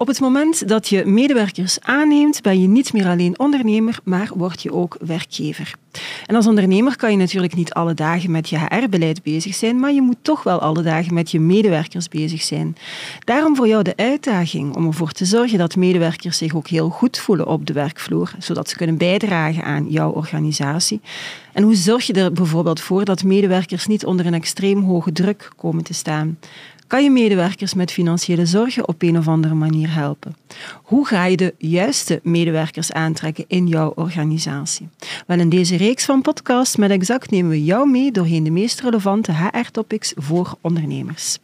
Op het moment dat je medewerkers aanneemt, ben je niet meer alleen ondernemer, maar word je ook werkgever. En als ondernemer kan je natuurlijk niet alle dagen met je HR-beleid bezig zijn, maar je moet toch wel alle dagen met je medewerkers bezig zijn. Daarom voor jou de uitdaging om ervoor te zorgen dat medewerkers zich ook heel goed voelen op de werkvloer, zodat ze kunnen bijdragen aan jouw organisatie. En hoe zorg je er bijvoorbeeld voor dat medewerkers niet onder een extreem hoge druk komen te staan? Kan je medewerkers met financiële zorgen op een of andere manier helpen? Hoe ga je de juiste medewerkers aantrekken in jouw organisatie? Wel, in deze reeks van podcasts met Exact nemen we jou mee doorheen de meest relevante HR-topics voor ondernemers.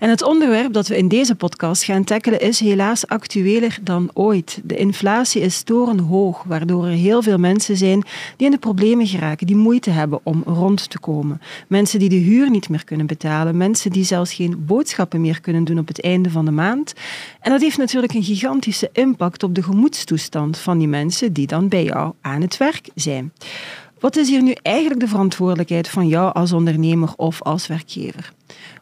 En het onderwerp dat we in deze podcast gaan tackelen is helaas actueler dan ooit. De inflatie is torenhoog, waardoor er heel veel mensen zijn die in de problemen geraken, die moeite hebben om rond te komen. Mensen die de huur niet meer kunnen betalen, mensen die zelfs geen boodschappen meer kunnen doen op het einde van de maand. En dat heeft natuurlijk een gigantische impact op de gemoedstoestand van die mensen die dan bij jou aan het werk zijn. Wat is hier nu eigenlijk de verantwoordelijkheid van jou als ondernemer of als werkgever?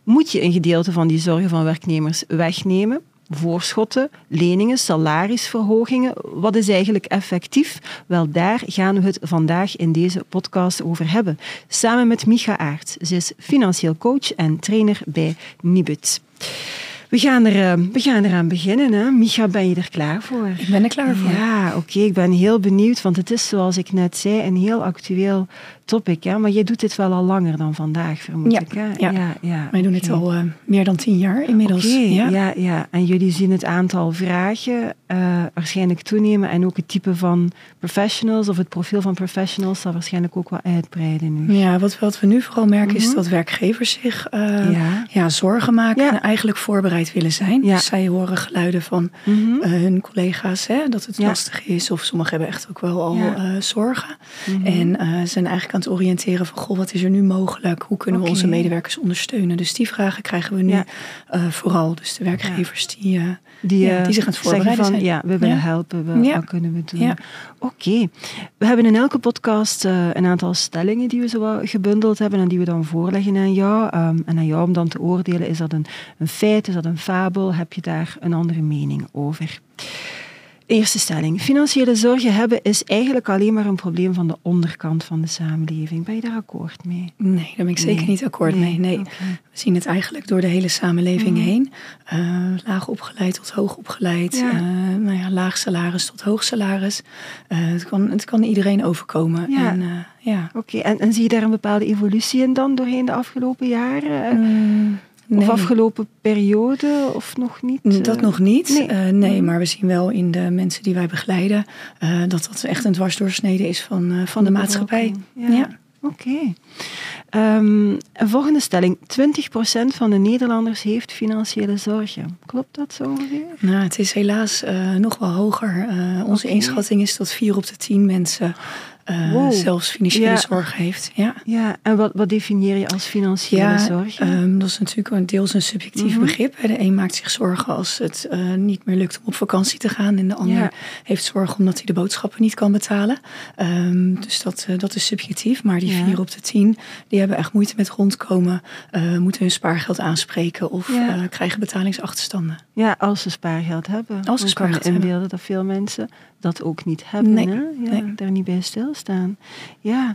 Moet je een gedeelte van die zorgen van werknemers wegnemen? Voorschotten, leningen, salarisverhogingen. Wat is eigenlijk effectief? Wel, daar gaan we het vandaag in deze podcast over hebben. Samen met Micha Aert. Ze is financieel coach en trainer bij Nibud. We gaan, er, eh, we gaan eraan beginnen. Hè? Micha, ben je er klaar voor? Ik ben er klaar voor. Ja, oké. ik ben heel benieuwd, want het is zoals ik net zei een heel actueel topic. Hè? Maar jij doet dit wel al langer dan vandaag, vermoed ja, ik. Hè? Ja. ja, ja. Wij doen het al uh, meer dan tien jaar inmiddels. Okay, ja. ja. Ja, En jullie zien het aantal vragen uh, waarschijnlijk toenemen. En ook het type van professionals of het profiel van professionals zal waarschijnlijk ook wel uitbreiden nu. Ja, wat, wat we nu vooral merken mm -hmm. is dat werkgevers zich uh, ja. Ja, zorgen maken en eigenlijk voorbereid willen zijn. Dus zij horen geluiden van mm -hmm. hun collega's hè, dat het lastig is. Of sommigen hebben echt ook wel al zorgen. Mm -hmm. En zijn eigenlijk aan het oriënteren van, goh, wat is er nu mogelijk? Hoe kunnen okay. we onze medewerkers ondersteunen? Dus die vragen krijgen we nu ja. uh, vooral. Dus de werkgevers die, uh, die, ja, die zich aan het voorbereiden van, zijn. Ja, we willen helpen. We, Wat kunnen we doen? Oké. Okay. We hebben in elke podcast uh, een aantal stellingen die we zo gebundeld hebben en die we dan voorleggen aan jou. Um, en aan jou om dan te oordelen, is dat een, een feit, is dat een fabel? Heb je daar een andere mening over? Eerste stelling. Financiële zorgen hebben is eigenlijk alleen maar een probleem van de onderkant van de samenleving. Ben je daar akkoord mee? Nee, daar ben ik zeker nee. niet akkoord nee. mee. Nee. Okay. We zien het eigenlijk door de hele samenleving mm. heen. Uh, laag opgeleid tot hoog opgeleid. Ja. Uh, nou ja, laag salaris tot hoog salaris. Uh, het, kan, het kan iedereen overkomen. Ja. En, ja. Oké, okay. en, en, zie je daar een bepaalde evolutie in dan doorheen de afgelopen jaren? Mm. Nee. Of afgelopen periode of nog niet? Dat nog niet. Nee. Uh, nee, maar we zien wel in de mensen die wij begeleiden uh, dat dat echt een dwarsdoorsnede is van, uh, van de maatschappij. Ja. ja. Oké. Okay. Um, een volgende stelling. 20% van de Nederlanders heeft financiële zorgen. Klopt dat zo ongeveer? Nou, het is helaas nog wel hoger. onze okay. inschatting is dat 4 op de 10 mensen uh, wow. zelfs financiële ja. zorg heeft. Ja, ja. en wat, wat definieer je als financiële ja, zorg? Um, dat is natuurlijk een deels een subjectief -hmm. begrip. De een maakt zich zorgen als het uh, niet meer lukt om op vakantie te gaan. En de ander ja. heeft zorgen omdat hij de boodschappen niet kan betalen. Um, dus dat, uh, dat is subjectief. Maar die vier op de tien, die hebben echt moeite met rondkomen. moeten hun spaargeld aanspreken of krijgen betalingsachterstanden. Ja, als ze spaargeld hebben. Als ze spaargeld kan inbeelden dat veel mensen dat ook niet hebben. Nee, hè? Ja, nee. Daar niet bij stilstaan. Ja,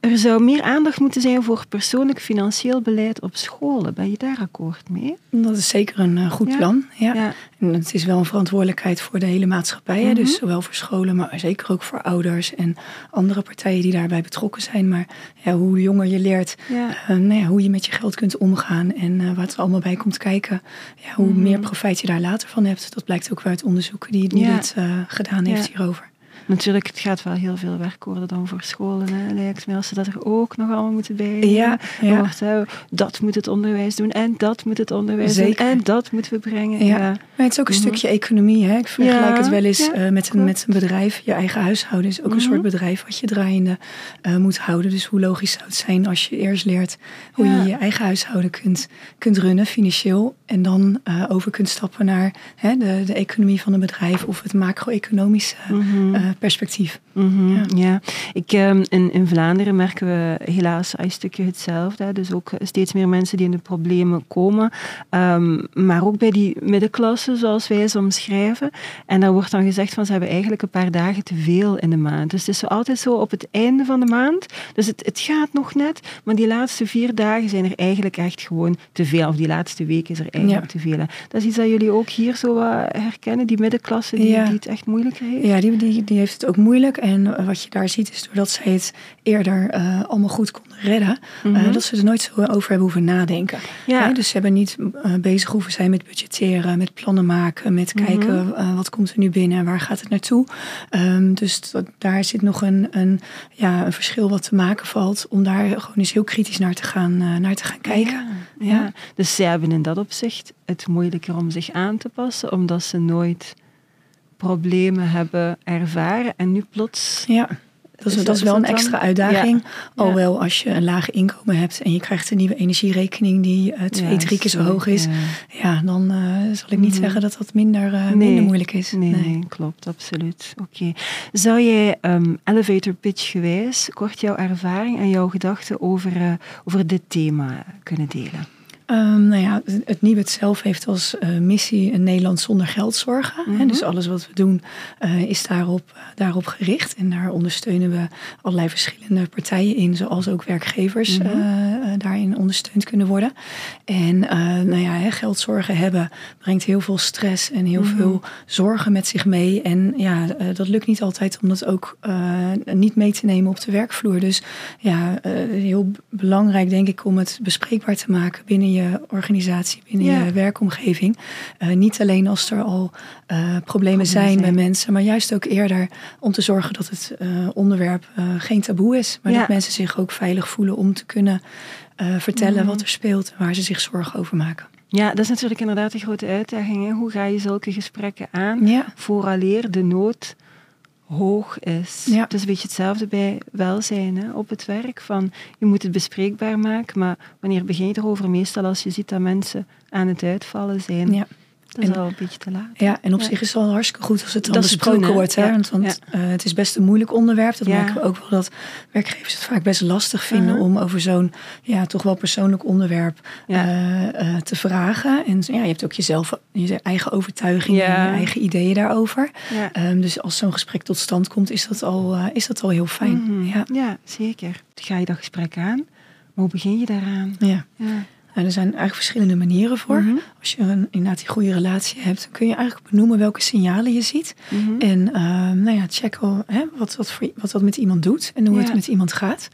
er zou meer aandacht moeten zijn voor persoonlijk financieel beleid op scholen. Ben je daar akkoord mee? Dat is zeker een uh, goed ja. plan. Ja. Ja. En het is wel een verantwoordelijkheid voor de hele maatschappij. Mhm. Mm -hmm. Dus zowel voor scholen, maar zeker ook voor ouders en andere partijen die daarbij betrokken zijn. Maar ja, hoe jonger je leert, uh, nou ja, hoe je met je geld kunt omgaan en uh, wat er allemaal bij komt kijken. Ja, hoe Mhm. mm -hmm. meer profijt je daar later van hebt. Dat blijkt ook uit onderzoeken die, die dit gedaan heeft hierover. Natuurlijk, het gaat wel heel veel werk worden dan voor scholen, hè, lijkt me. Als ze dat er ook nog allemaal moeten bij ja, ja. Wordt, hè, dat moet het onderwijs doen en dat moet het onderwijs Zeker. doen en dat moeten we brengen. Ja. Ja. Maar het is ook een mm -hmm. stukje economie. Hè? Ik vergelijk het wel eens uh, met, een, met een bedrijf. Je eigen huishouden is ook Mhm. een soort bedrijf wat je draaiende uh, moet houden. Dus hoe logisch zou het zijn als je eerst leert hoe je je eigen huishouden kunt, kunt runnen financieel. En dan uh, over kunt stappen naar hè, de, de economie van een bedrijf of het macro-economische Mhm. uh, perspectief. Mhm, ja. ja. Ik, ehm, in, in Vlaanderen merken we helaas een stukje hetzelfde. Dus ook steeds meer mensen die in de problemen komen. Ehm, maar ook bij die middenklasse, zoals wij ze omschrijven. En daar wordt dan gezegd van ze hebben eigenlijk een paar dagen te veel in de maand. Dus het is altijd zo op het einde van de maand. Dus het, het gaat nog net, maar die laatste vier dagen zijn er eigenlijk echt gewoon te veel. Of die laatste week is er eigenlijk te veel. Dat is iets dat jullie ook hier zo herkennen, die middenklasse die, die het echt moeilijk heeft? Ja, die, die, die heeft het ook moeilijk. En wat je daar ziet is doordat zij het eerder uh, allemaal goed konden redden, mm dat ze er nooit zo over hebben hoeven nadenken. Ja. dus ze hebben niet uh, bezig hoeven zijn met budgetteren, met plannen maken, met mhm. kijken wat komt er nu binnen en waar gaat het naartoe. Um, dus daar zit nog een, een, ja, een verschil wat te maken valt om daar gewoon eens heel kritisch naar te gaan, naar te gaan kijken. Ja, ja. Dus zij hebben in dat opzicht het moeilijker om zich aan te passen, omdat ze nooit problemen hebben ervaren en nu plots. Ja. Dat is, dat is wel een extra uitdaging. Alhoewel als je een laag inkomen hebt en je krijgt een nieuwe energierekening die uh, twee, drie keer zo hoog is. Ja, dan uh, zal ik niet mm. zeggen dat dat minder, uh, minder moeilijk is. Nee, nee. klopt, absoluut. Oké. Zou jij um, elevator pitch gewijs kort jouw ervaring en jouw gedachten over, over dit thema kunnen delen? Um, nou ja, het Nibud zelf heeft als uh, missie een Nederland zonder geldzorgen. Mm Dus alles wat we doen uh, is daarop, uh, daarop gericht. En daar ondersteunen we allerlei verschillende partijen in, zoals ook werkgevers mm -hmm. daarin ondersteund kunnen worden. En nou ja, hè, geldzorgen hebben brengt heel veel stress en heel mm -hmm. veel zorgen met zich mee. En ja, dat lukt niet altijd om dat ook niet mee te nemen op de werkvloer. Dus ja, heel belangrijk denk ik om het bespreekbaar te maken binnen je organisatie, binnen je werkomgeving. Uh, niet alleen als er al uh, problemen zijn bij mensen, maar juist ook eerder om te zorgen dat het uh, onderwerp geen taboe is. Maar dat mensen zich ook veilig voelen om te kunnen vertellen wat er speelt en waar ze zich zorgen over maken. Ja, dat is natuurlijk inderdaad een grote uitdaging. Hè? Hoe ga je zulke gesprekken aan ja. vooraleer de nood hoog is. Ja. Het is een beetje hetzelfde bij welzijn hè, op het werk. Van, je moet het bespreekbaar maken, maar wanneer begin je erover? Meestal als je ziet dat mensen aan het uitvallen zijn. Ja. Dat is al een beetje te laat. Ja, en op zich is het wel hartstikke goed als het dan besproken wordt. Hè? Want, want uh, het is best een moeilijk onderwerp. Dat merken we ook wel dat werkgevers het vaak best lastig vinden om over zo'n ja, toch wel persoonlijk onderwerp uh, uh, te vragen. En ja, je hebt ook jezelf, je eigen overtuigingen en je eigen ideeën daarover. Um, dus als zo'n gesprek tot stand komt, is dat al, is dat al heel fijn. Mm -hmm. ja. ja, zeker. Dan ga je dat gesprek aan. Maar hoe begin je daaraan? Ja. Nou, er zijn eigenlijk verschillende manieren voor. Mhm. Als je een, inderdaad die goede relatie hebt, dan kun je eigenlijk benoemen welke signalen je ziet. Mhm. En uh, nou ja, checken hè, wat, wat, voor, wat dat met iemand doet en hoe het met iemand gaat.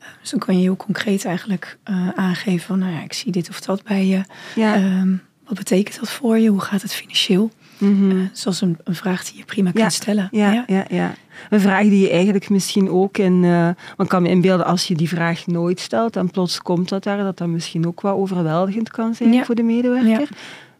Uh, dus dan kan je heel concreet eigenlijk uh, aangeven van, nou ja, ik zie dit of dat bij je. Um, wat betekent dat voor je? Hoe gaat het financieel? Mm -hmm. zoals een, een, vraag die je prima kunt stellen. Ja, ja, ja, Een vraag die je eigenlijk misschien ook in... Uh, man kan me inbeelden als je die vraag nooit stelt en plots komt dat daar, dat dat misschien ook wat overweldigend kan zijn voor de medewerker.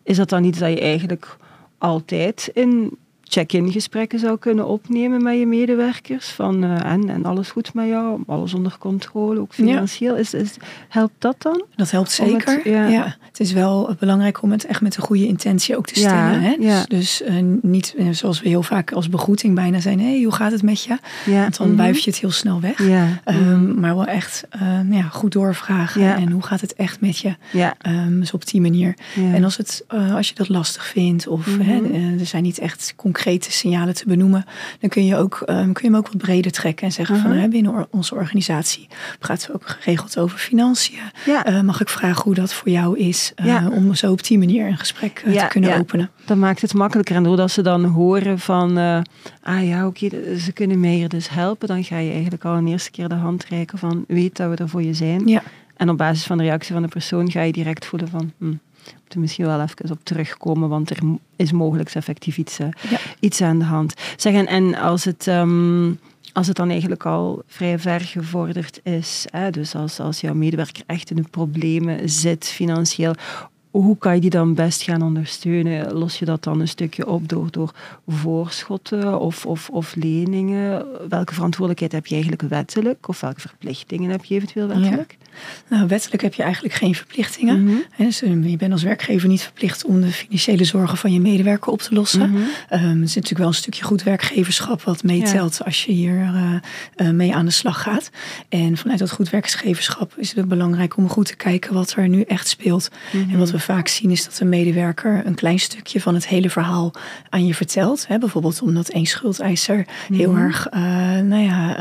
Is dat dan iets dat je eigenlijk altijd in check-in gesprekken zou kunnen opnemen met je medewerkers. Van, uh, en, en alles goed met jou, alles onder controle, ook financieel. Is, is, helpt dat dan? Dat helpt zeker. Het, ja. het is wel belangrijk om het echt met een goede intentie ook te stellen. hè? Dus, dus uh, niet uh, zoals we heel vaak als begroeting bijna zijn. Hé, hey, hoe gaat het met je? Want dan mm wuif je het heel snel weg. Um, maar wel echt ja, goed doorvragen. En hoe gaat het echt met je? Um, dus op die manier. En als, het, als je dat lastig vindt of mm hè, er zijn niet echt concrete signalen te benoemen, dan kun je, ook, um, kun je hem ook wat breder trekken en zeggen van uh-huh. binnen onze organisatie praten we ook geregeld over financiën. Ja. Uh, mag ik vragen hoe dat voor jou is uh, om zo op die manier een gesprek uh, te kunnen openen? Dat maakt het makkelijker en doordat ze dan horen van ah ja oké, okay, ze kunnen hier dus helpen, dan ga je eigenlijk al een eerste keer de hand reiken van weet dat we er voor je zijn. Ja. En op basis van de reactie van de persoon ga je direct voelen van hm, moeten misschien wel even op terugkomen, want er is mogelijk effectief iets, uh, iets aan de hand. Zeg, en, en als het... Um, als het dan eigenlijk al vrij ver gevorderd is, hè, dus als, als jouw medewerker echt in de problemen zit financieel, hoe kan je die dan best gaan ondersteunen? Los je dat dan een stukje op door, door voorschotten of, of, of leningen? Welke verantwoordelijkheid heb je eigenlijk wettelijk? Of welke verplichtingen heb je eventueel wettelijk? Nou, wettelijk heb je eigenlijk geen verplichtingen. Mm dus, eh, je bent als werkgever niet verplicht om de financiële zorgen van je medewerker op te lossen. Mm het is natuurlijk wel een stukje goed werkgeverschap wat meetelt als je hier uh, uh, mee aan de slag gaat. En vanuit dat goed werkgeverschap is het belangrijk om goed te kijken wat er nu echt speelt. En wat we vaak zien is dat een medewerker een klein stukje van het hele verhaal aan je vertelt. Hè? Bijvoorbeeld omdat één schuldeiser heel erg nou ja,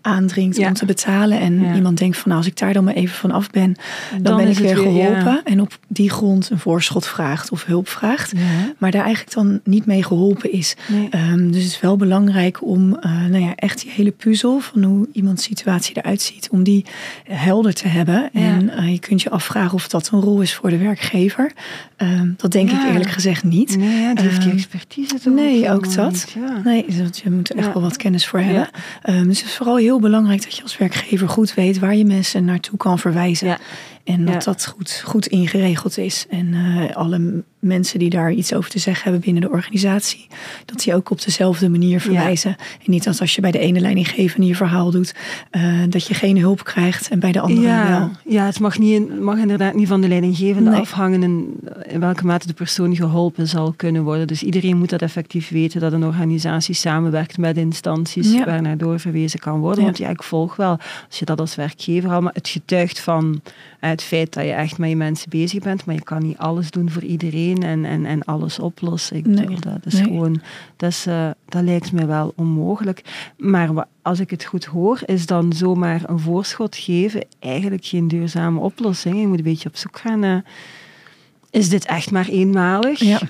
aandringt om te betalen. En iemand denkt van nou, als ik daar dan maar even van af ben, dan, ben ik weer geholpen. En op die grond een voorschot vraagt of hulp vraagt. Maar daar eigenlijk dan niet mee geholpen is. Ehm, dus het is wel belangrijk om nou ja, echt die hele puzzel van hoe iemands situatie eruit ziet, om die helder te hebben. En je kunt je afvragen of dat een rol is voor de werkgever. Ehm, dat denk ik eerlijk gezegd niet. Nee, ja, die heeft die ehm, expertise toch Nee, ook dat. Nee, je moet er echt wel wat kennis voor hebben. dus het is vooral heel belangrijk dat je als werkgever goed weet waar je mensen naartoe kan verwijzen. En dat dat goed, goed ingeregeld is. En uh, alle mensen die daar iets over te zeggen hebben binnen de organisatie, dat die ook op dezelfde manier verwijzen. En niet als als je bij de ene leidinggevende je verhaal doet, uh, dat je geen hulp krijgt en bij de andere ja. wel. Ja, het mag, niet, mag inderdaad niet van de leidinggevende afhangen in, in, welke mate de persoon geholpen zal kunnen worden. Dus iedereen moet dat effectief weten, dat een organisatie samenwerkt met instanties ja. waar naar doorverwezen kan worden. Want ja, ik volg wel, als je dat als werkgever al, maar het getuigt van het feit dat je echt met je mensen bezig bent, maar je kan niet alles doen voor iedereen en, en, en alles oplossen. Ik nee, dat is gewoon, dat, is, uh, dat lijkt me wel onmogelijk. Maar als ik het goed hoor, is dan zomaar een voorschot geven eigenlijk geen duurzame oplossing. Je moet een beetje op zoek gaan naar, is dit echt maar eenmalig? Ja.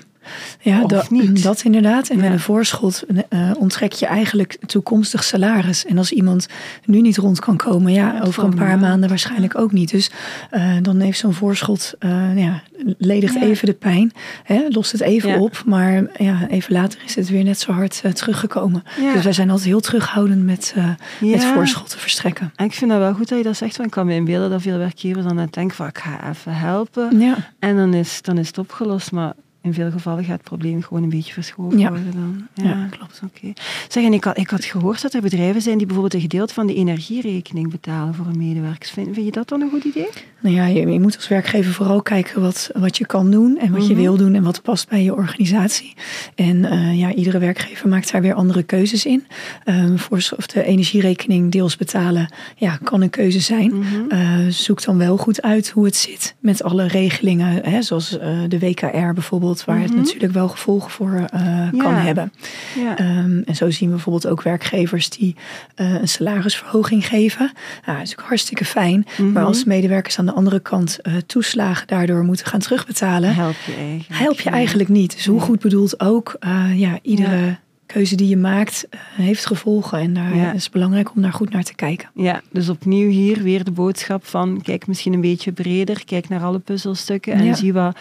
Ja, dat, dat, inderdaad. En met een voorschot uh, onttrek je eigenlijk toekomstig salaris. En als iemand nu niet rond kan komen, ja, over een paar maanden waarschijnlijk ook niet. Dus uh, dan heeft zo'n voorschot, uh, ja, ledigt even de pijn, hè, lost het even op. Maar ja, even later is het weer net zo hard teruggekomen. Dus wij zijn altijd heel terughoudend met, met voorschotten verstrekken. En ik vind dat wel goed dat je dat zegt. Want ik kan me inbeelden dat veel werkgevers dan denken van ik ga even helpen. En dan is, dan is het opgelost. Maar in veel gevallen gaat het probleem gewoon een beetje verschoven worden dan. Ja, klopt. Oké. Zeg, en ik had, ik had gehoord dat er bedrijven zijn die bijvoorbeeld een gedeelte van de energierekening betalen voor hun medewerkers. Vind, vind je dat dan een goed idee? Nou ja, je, je, moet als werkgever vooral kijken wat, wat je kan doen en wat je mhm. wil doen en wat past bij je organisatie. En uh, ja, iedere werkgever maakt daar weer andere keuzes in. Um, voor of de energierekening deels betalen, ja, kan een keuze zijn. Mm uh, zoek dan wel goed uit hoe het zit met alle regelingen, hè, zoals uh, de WKR bijvoorbeeld waar het mhm. natuurlijk wel gevolgen voor uh, kan hebben. Ja. Um, en zo zien we bijvoorbeeld ook werkgevers die uh, een salarisverhoging geven. Nou, dat is ook hartstikke fijn. Maar mhm. als medewerkers aan de andere kant uh, toeslagen daardoor moeten gaan terugbetalen, help je eigenlijk, help je eigenlijk niet. Dus hoe goed bedoeld ook, ja, iedere keuze die je maakt heeft gevolgen. En daar ja. is het belangrijk om daar goed naar te kijken. Ja, dus opnieuw hier weer de boodschap van kijk misschien een beetje breder, kijk naar alle puzzelstukken en zie wat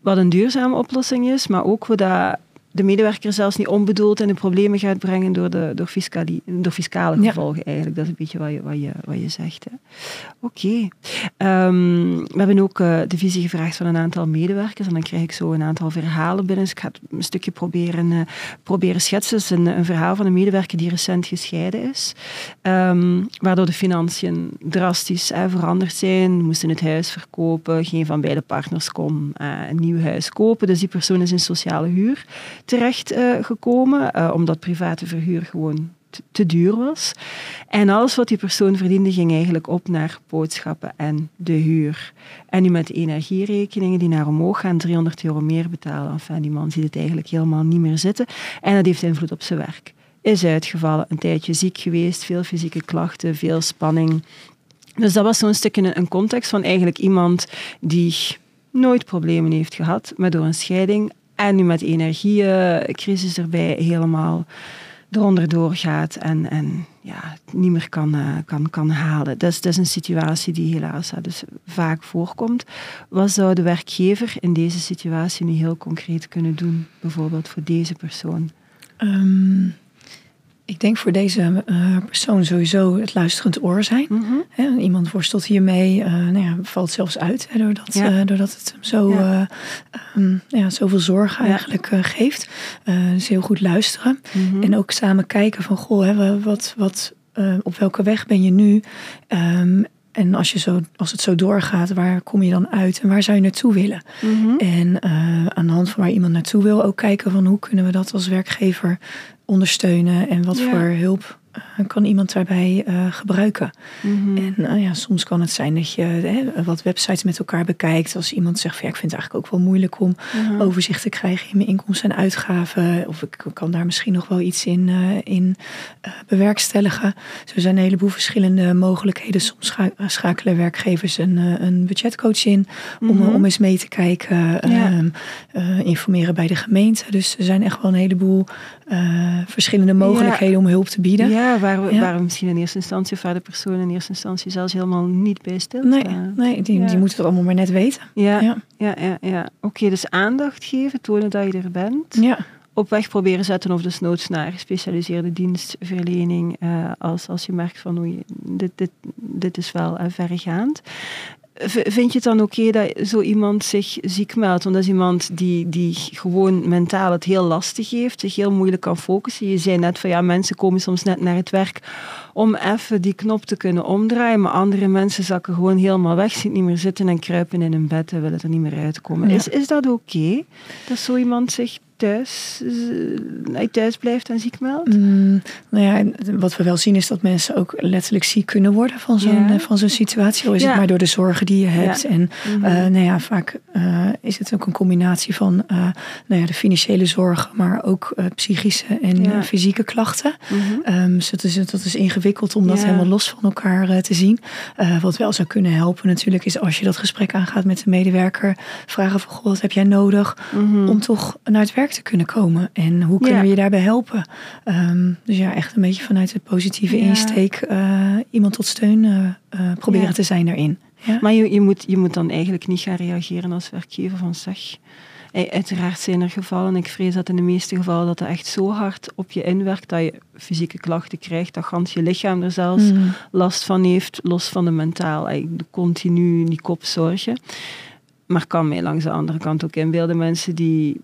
wat een duurzame oplossing is, maar ook hoe dat de medewerker zelfs niet onbedoeld in de problemen gaat brengen door, de, door, fiscale, door fiscale gevolgen eigenlijk. Dat is een beetje wat je, wat je, wat je zegt. Oké. Ehm, we hebben ook uh, de visie gevraagd van een aantal medewerkers en dan krijg ik zo een aantal verhalen binnen. Dus ik ga het een stukje proberen, uh, proberen schetsen. Dus een, een, verhaal van een medewerker die recent gescheiden is, um, waardoor de financiën drastisch uh, veranderd zijn. Moesten het huis verkopen, geen van beide partners kon een nieuw huis kopen. Dus die persoon is in sociale huur terecht uh, gekomen, uh, omdat private verhuur gewoon te duur was. En alles wat die persoon verdiende ging eigenlijk op naar boodschappen en de huur. En nu met de energierekeningen die naar omhoog gaan, 300 euro meer betalen. Enfin, die man ziet het eigenlijk helemaal niet meer zitten. En dat heeft invloed op zijn werk. Is uitgevallen, een tijdje ziek geweest, veel fysieke klachten, veel spanning. Dus dat was zo'n stukje een context van eigenlijk iemand die nooit problemen heeft gehad, maar door een scheiding en nu met energiecrisis erbij helemaal eronder doorgaat en, en ja, het niet meer kan, uh, kan, kan halen. Dat is, dat is een situatie die helaas dus vaak voorkomt. Wat zou de werkgever in deze situatie nu heel concreet kunnen doen, bijvoorbeeld voor deze persoon? Um, ik denk voor deze uh, persoon sowieso het luisterend oor zijn. Mm iemand worstelt hiermee, uh, nou ja, valt zelfs uit doordat, ja. doordat het hem zo, ja. Um, ja zoveel zorgen eigenlijk geeft. dus heel goed luisteren. Mhm. En ook samen kijken van, goh, hè, wat, wat, op welke weg ben je nu? Um, en als, je zo, als het zo doorgaat, waar kom je dan uit en waar zou je naartoe willen? Mhm. En uh, aan de hand van waar iemand naartoe wil, ook kijken van hoe kunnen we dat als werkgever ondersteunen en wat voor hulp kan iemand daarbij uh, gebruiken. Mhm. En uh, ja, soms kan het zijn dat je hè, wat websites met elkaar bekijkt. Als iemand zegt van ja, ik vind het eigenlijk ook wel moeilijk om overzicht te krijgen in mijn inkomsten en uitgaven. Of ik kan daar misschien nog wel iets in, in bewerkstelligen. Dus er zijn een heleboel verschillende mogelijkheden. Soms schakelen werkgevers een, een budgetcoach in om, mhm. om eens mee te kijken. Ehm, informeren bij de gemeente. Dus er zijn echt wel een heleboel verschillende mogelijkheden om hulp te bieden. Ja, waar we, Waar we misschien in eerste instantie of waar de persoon in eerste instantie zelfs helemaal niet bij stil Nee, nee die, die moeten het allemaal maar net weten. Ja, ja, ja, ja. ja. Oké, dus aandacht geven, tonen dat je er bent. Ja. Op weg proberen zetten of dus noods naar gespecialiseerde dienstverlening uh, als, als je merkt van oei, dit, dit, dit is wel uh, verregaand. Vind je het dan oké dat zo iemand zich ziek meldt? Want dat is iemand die, die gewoon mentaal het heel lastig heeft, zich heel moeilijk kan focussen. Je zei net van ja, mensen komen soms net naar het werk om even die knop te kunnen omdraaien, maar andere mensen zakken gewoon helemaal weg, zitten niet meer zitten en kruipen in hun bed en willen er niet meer uitkomen. Is, is dat oké dat zo iemand zich thuis, hij thuis blijft en ziek meldt? Mm, nou ja, wat we wel zien is dat mensen ook letterlijk ziek kunnen worden van zo'n ja. van zo'n situatie. Al is het maar door de zorgen die je hebt. En mm nou ja, vaak uh, is het ook een combinatie van nou ja, de financiële zorgen, maar ook psychische en fysieke klachten. Mm um, dus dat is, dat is ingewikkeld om dat helemaal los van elkaar te zien. wat wel zou kunnen helpen natuurlijk is als je dat gesprek aangaat met de medewerker, vragen van, goh, wat heb jij nodig mhm. om toch naar het werk te kunnen komen. En hoe kunnen we je daarbij helpen? Um, dus ja, echt een beetje vanuit de positieve insteek uh, iemand tot steun uh, proberen te zijn daarin. Maar je, je, moet, je moet dan eigenlijk niet gaan reageren als werkgever van zeg. Uiteraard zijn er gevallen, ik vrees dat in de meeste gevallen dat het echt zo hard op je inwerkt dat je fysieke klachten krijgt, dat gans je lichaam er zelfs mm. last van heeft, los van de mentaal, continu die kopzorgen. Maar kan mij langs de andere kant ook inbeelden mensen die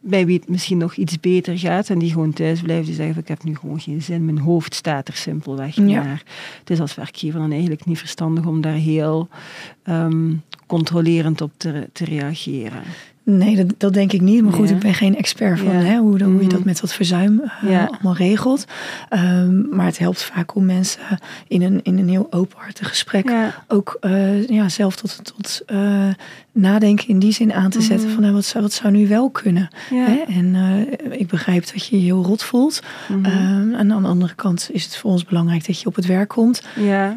bij wie het misschien nog iets beter gaat en die gewoon thuis blijven, die zeggen ik heb nu gewoon geen zin, mijn hoofd staat er simpelweg ja. naar. Het is als werkgever dan eigenlijk niet verstandig om daar heel um, controlerend op te, te reageren. Nee, dat, dat, denk ik niet. Maar goed, ik ben geen expert van hè, hoe, hoe je dat mm. met dat verzuim uh, allemaal regelt. Um, maar het helpt vaak om mensen in een, in een heel openhartig gesprek ook uh, ja, zelf tot, tot uh, nadenken in die zin aan te zetten. Mm. Van nou, wat, zou, wat zou nu wel kunnen? Hè? En ik begrijp dat je je heel rot voelt. Mm. Um, en aan de andere kant is het voor ons belangrijk dat je op het werk komt.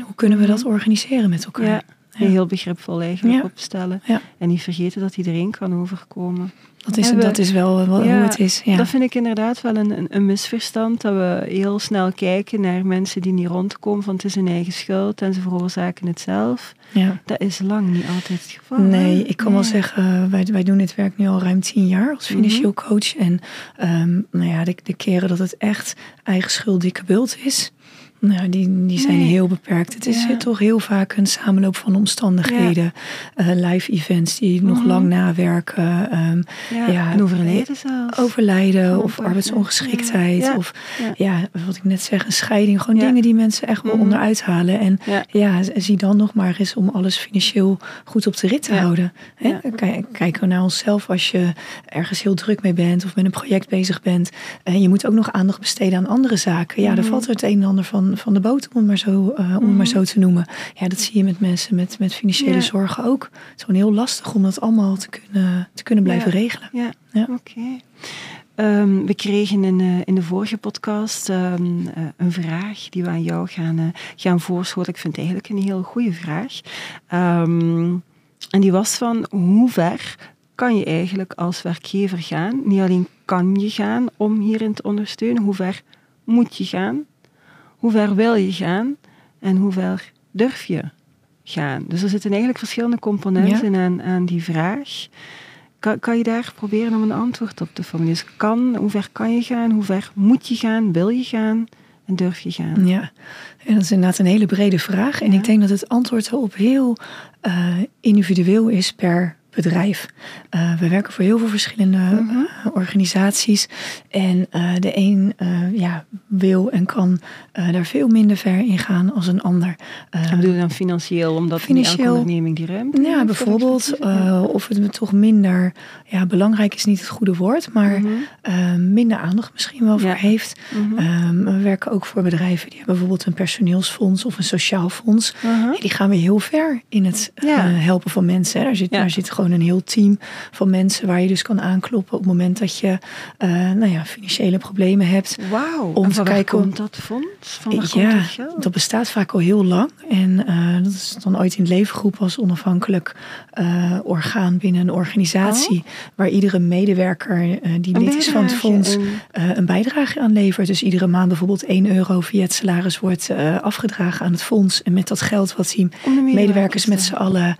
Hoe kunnen we dat organiseren met elkaar? Heel begripvol eigenlijk opstellen. En niet vergeten dat iedereen kan overkomen. Dat is, dat is wel, hoe het is. Ja. Dat vind ik inderdaad wel een, een, misverstand. Dat we heel snel kijken naar mensen die niet rondkomen van het is hun eigen schuld en ze veroorzaken het zelf. Ja. Dat is lang niet altijd het geval. Nee, ik kan wel zeggen, wij, wij doen dit werk nu al ruim tien jaar als financieel mhm. coach. En um, nou ja, de, de keren dat het echt eigen schuld dikke bult is nou, die, die zijn heel beperkt. Het is toch heel vaak een samenloop van omstandigheden. Ja. Uh, live events die nog mhm. lang nawerken. Um, ja, en overlijden zelfs. Overlijden of arbeidsongeschiktheid. Of ja. wat ik net zeg, een scheiding. Gewoon dingen die mensen echt wel mm onderuit halen. En ja. zie dan nog maar eens om alles financieel goed op de rit te houden. Hè? Kijk, kijk naar onszelf als je ergens heel druk mee bent of met een project bezig bent. En je moet ook nog aandacht besteden aan andere zaken. Ja, mm dan valt er het een en ander van van, de boot, om het maar zo, uh, om maar mhm. zo te noemen. Ja, dat zie je met mensen met, met financiële zorgen ook. Het is gewoon heel lastig om dat allemaal te kunnen, te kunnen blijven regelen. Ja, ja. oké. Ehm, we kregen in, uh, in de vorige podcast um, uh, een vraag die we aan jou gaan, uh, gaan voorschoten. Ik vind het eigenlijk een heel goede vraag. Um, en die was van hoe ver kan je eigenlijk als werkgever gaan? Niet alleen kan je gaan om hierin te ondersteunen, hoe ver moet je gaan? Hoe ver wil je gaan en hoe ver durf je gaan? Dus er zitten eigenlijk verschillende componenten aan, aan die vraag. kan, kan je daar proberen om een antwoord op te vinden? Dus kan, hoe ver kan je gaan? Hoe ver moet je gaan? Wil je gaan? En durf je gaan? Ja, en dat is inderdaad een hele brede vraag. En ik denk dat het antwoord erop heel uh, individueel is per bedrijf. Uh, we werken voor heel veel verschillende mhm. eh, organisaties. En uh, de een ja, wil en kan daar veel minder ver in gaan als een ander. en bedoel je dan financieel, omdat financieel, elke onderneming die ruimte Ja, bijvoorbeeld. of het toch minder, ja, belangrijk is niet het goede woord, maar mhm. minder aandacht misschien wel voor heeft. Mhm. Ehm, we werken ook voor bedrijven die hebben bijvoorbeeld een personeelsfonds of een sociaal fonds. die gaan weer heel ver in het helpen van mensen. Daar zit, daar zit gewoon gewoon een heel team van mensen waar je dus kan aankloppen op het moment dat je uh, nou ja, financiële problemen hebt. Wauw, om te kijken komt dat fonds? Van waar ja, komt dat, dat bestaat vaak al heel lang. En uh, dat is dan ooit in het leven geroepen als onafhankelijk uh, orgaan binnen een organisatie. Oh. Waar iedere medewerker die lid is van het fonds een... een bijdrage aan levert. Dus iedere maand bijvoorbeeld 1 euro via het salaris wordt afgedragen aan het fonds. En met dat geld wat die medewerkers met z'n allen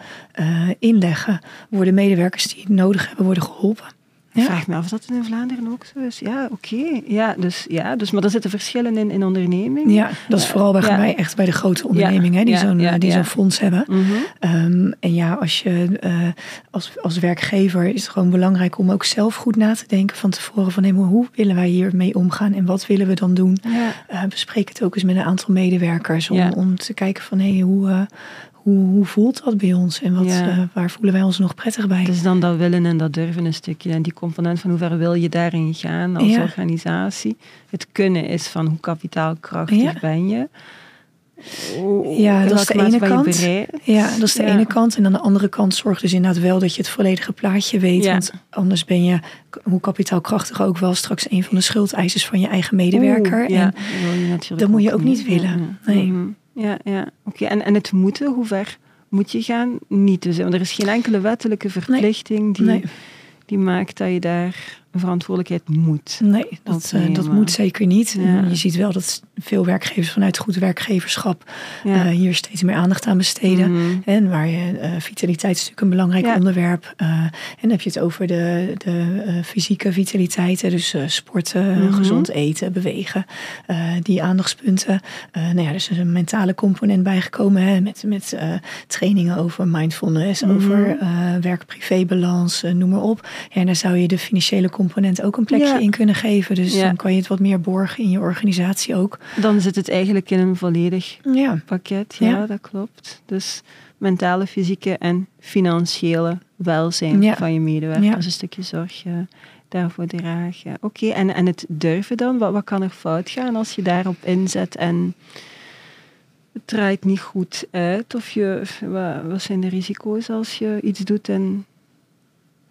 inleggen, worden medewerkers die het nodig hebben, worden geholpen. Ja. Ik vraag me af of dat in Vlaanderen ook zo is. Ja, oké. Ja, dus, ja, dus, maar er zitten verschillen in, in onderneming. Ja, dat is vooral bij mij echt bij de grote ondernemingen die zo'n die zo'n fonds hebben. Mhm. Ehm, en ja, als je uh, als, als werkgever is het gewoon belangrijk om ook zelf goed na te denken van tevoren van hey, hoe willen wij hiermee omgaan en wat willen we dan doen. Uh, bespreek het ook eens met een aantal medewerkers om, om te kijken van hey, hoe, uh, hoe, hoe voelt dat bij ons en wat, uh, waar voelen wij ons nog prettig bij? Dus dan dat willen en dat durven een stukje. En die component van hoe ver wil je daarin gaan als organisatie. Het kunnen is van hoe kapitaalkrachtig ja. ben je. ja, dat is de ene kant. Ja, dat is de ene kant. En aan de andere kant zorg dus inderdaad wel dat je het volledige plaatje weet. Want anders ben je, hoe kapitaalkrachtig ook wel, straks een van de schuldeisers van je eigen medewerker. Oeh, en dat moet je ook niet willen. Nee. Mhm ja, ja. oké. En, en het moeten, hoe ver moet je gaan? Niet dus, want er is geen enkele wettelijke verplichting die, die maakt dat je daar verantwoordelijkheid moet. Nee, dat, uh, dat moet zeker niet. Je ziet wel dat veel werkgevers vanuit goed werkgeverschap uh, hier steeds meer aandacht aan besteden. Mhm. En waar je, uh, vitaliteit is natuurlijk een belangrijk onderwerp. en dan heb je het over de, de fysieke vitaliteit. Dus sporten, mhm. gezond eten, bewegen. die aandachtspunten. nou ja, er is een mentale component bijgekomen. Hè, met met trainingen over mindfulness, mm over werk-privé-balans, noem maar op. Ja, en daar zou je de financiële component component ook een plekje in kunnen geven. Dus dan kan je het wat meer borgen in je organisatie ook. Dan zit het eigenlijk in een volledig ja. pakket. Ja, dat klopt. Dus mentale, fysieke en financiële welzijn van je medewerkers. Een stukje zorg daarvoor dragen. Oké, en, en het durven dan? Wat, wat kan er fout gaan als je daarop inzet en het draait niet goed uit? Of je, wat, wat zijn de risico's als je iets doet en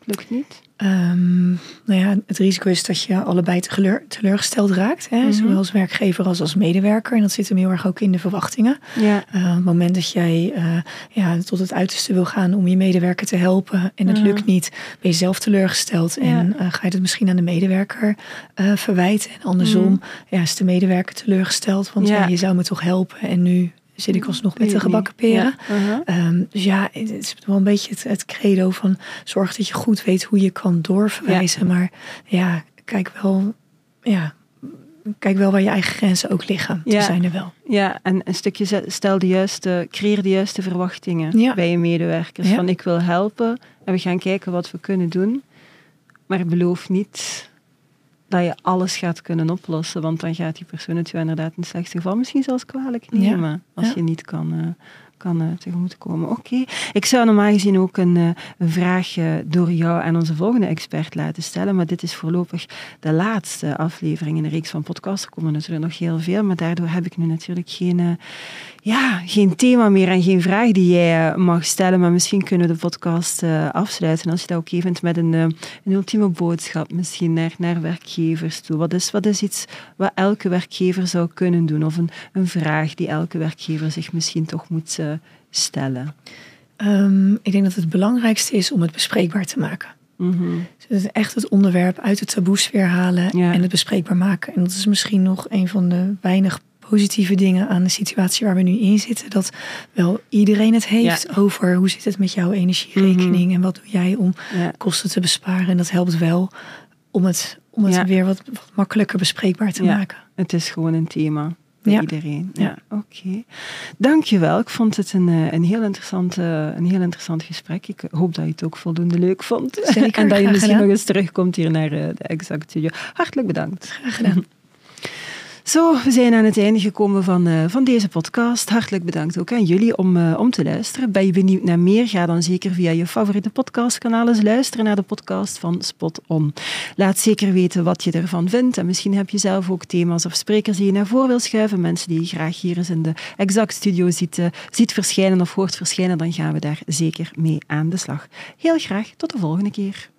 lukt niet? Um, nou ja, het risico is dat je allebei teleurgesteld raakt. Hè? Mhm. Zowel als werkgever als als medewerker. En dat zit hem heel erg ook in de verwachtingen. Ja. Uh, op het moment dat jij uh, ja, tot het uiterste wil gaan om je medewerker te helpen en het mhm. lukt niet, ben je zelf teleurgesteld. En uh, ga je het misschien aan de medewerker verwijten. En andersom mm. ja, is de medewerker teleurgesteld. Want ja. je zou me toch helpen en nu zit ik alsnog met de gebakken peren. Uh-huh. Ehm, dus ja, het is wel een beetje het, het, credo van zorg dat je goed weet hoe je kan doorverwijzen. Maar ja, kijk wel, ja, kijk wel waar je eigen grenzen ook liggen. Ja. Die zijn er wel. Ja, en een stukje stel de juiste, creëer de juiste verwachtingen bij je medewerkers. Van ik wil helpen en we gaan kijken wat we kunnen doen. Maar beloof niet dat je alles gaat kunnen oplossen. Want dan gaat die persoon het je inderdaad in het slechtste geval misschien zelfs kwalijk nemen. Als je niet kan, uh, kan uh, tegemoet komen. Oké, ik zou normaal gezien ook een, uh, een vraag door jou en onze volgende expert laten stellen. Maar dit is voorlopig de laatste aflevering in de reeks van podcasts. Er komen natuurlijk nog heel veel, maar daardoor heb ik nu natuurlijk geen ja, geen thema meer en geen vraag die jij eh, mag stellen, maar misschien kunnen we de podcast uh, afsluiten als je dat ook vindt met een, uh, een ultieme boodschap misschien naar, naar werkgevers toe. Wat is, wat is iets wat elke werkgever zou kunnen doen of een, een vraag die elke werkgever zich misschien toch moet stellen? Um, ik denk dat het belangrijkste is om het bespreekbaar te maken. Mm -hmm. Dus echt het onderwerp uit de taboesfeer halen en het bespreekbaar maken. En dat is misschien nog een van de weinig positieve dingen aan de situatie waar we nu in zitten. Dat wel iedereen het heeft over hoe zit het met jouw energierekening mhm. en wat doe jij om kosten te besparen. En dat helpt wel om het, om het weer wat, wat, makkelijker bespreekbaar te maken. Het is gewoon een thema ja. iedereen. Ja, oké. Okay. Dankjewel. Ik vond het een, eh, een, heel interessant, een heel interessant gesprek. Ik hoop dat je het ook voldoende leuk vond. Zeker, en dat je misschien nog eens terugkomt hier naar eh, de Exact Studio. Hartelijk bedankt. Graag gedaan. Zo, we zijn aan het einde gekomen van, uh, van deze podcast. Hartelijk bedankt ook aan jullie om, uh, om te luisteren. Ben je benieuwd naar meer? Ga dan zeker via je favoriete podcastkanalen luisteren naar de podcast van Spot On. Laat zeker weten wat je ervan vindt. En misschien heb je zelf ook thema's of sprekers die je naar voren wil schuiven. Mensen die je graag hier eens in de Exact Studio ziet, ziet verschijnen of hoort verschijnen. Dan gaan we daar zeker mee aan de slag. Heel graag tot de volgende keer.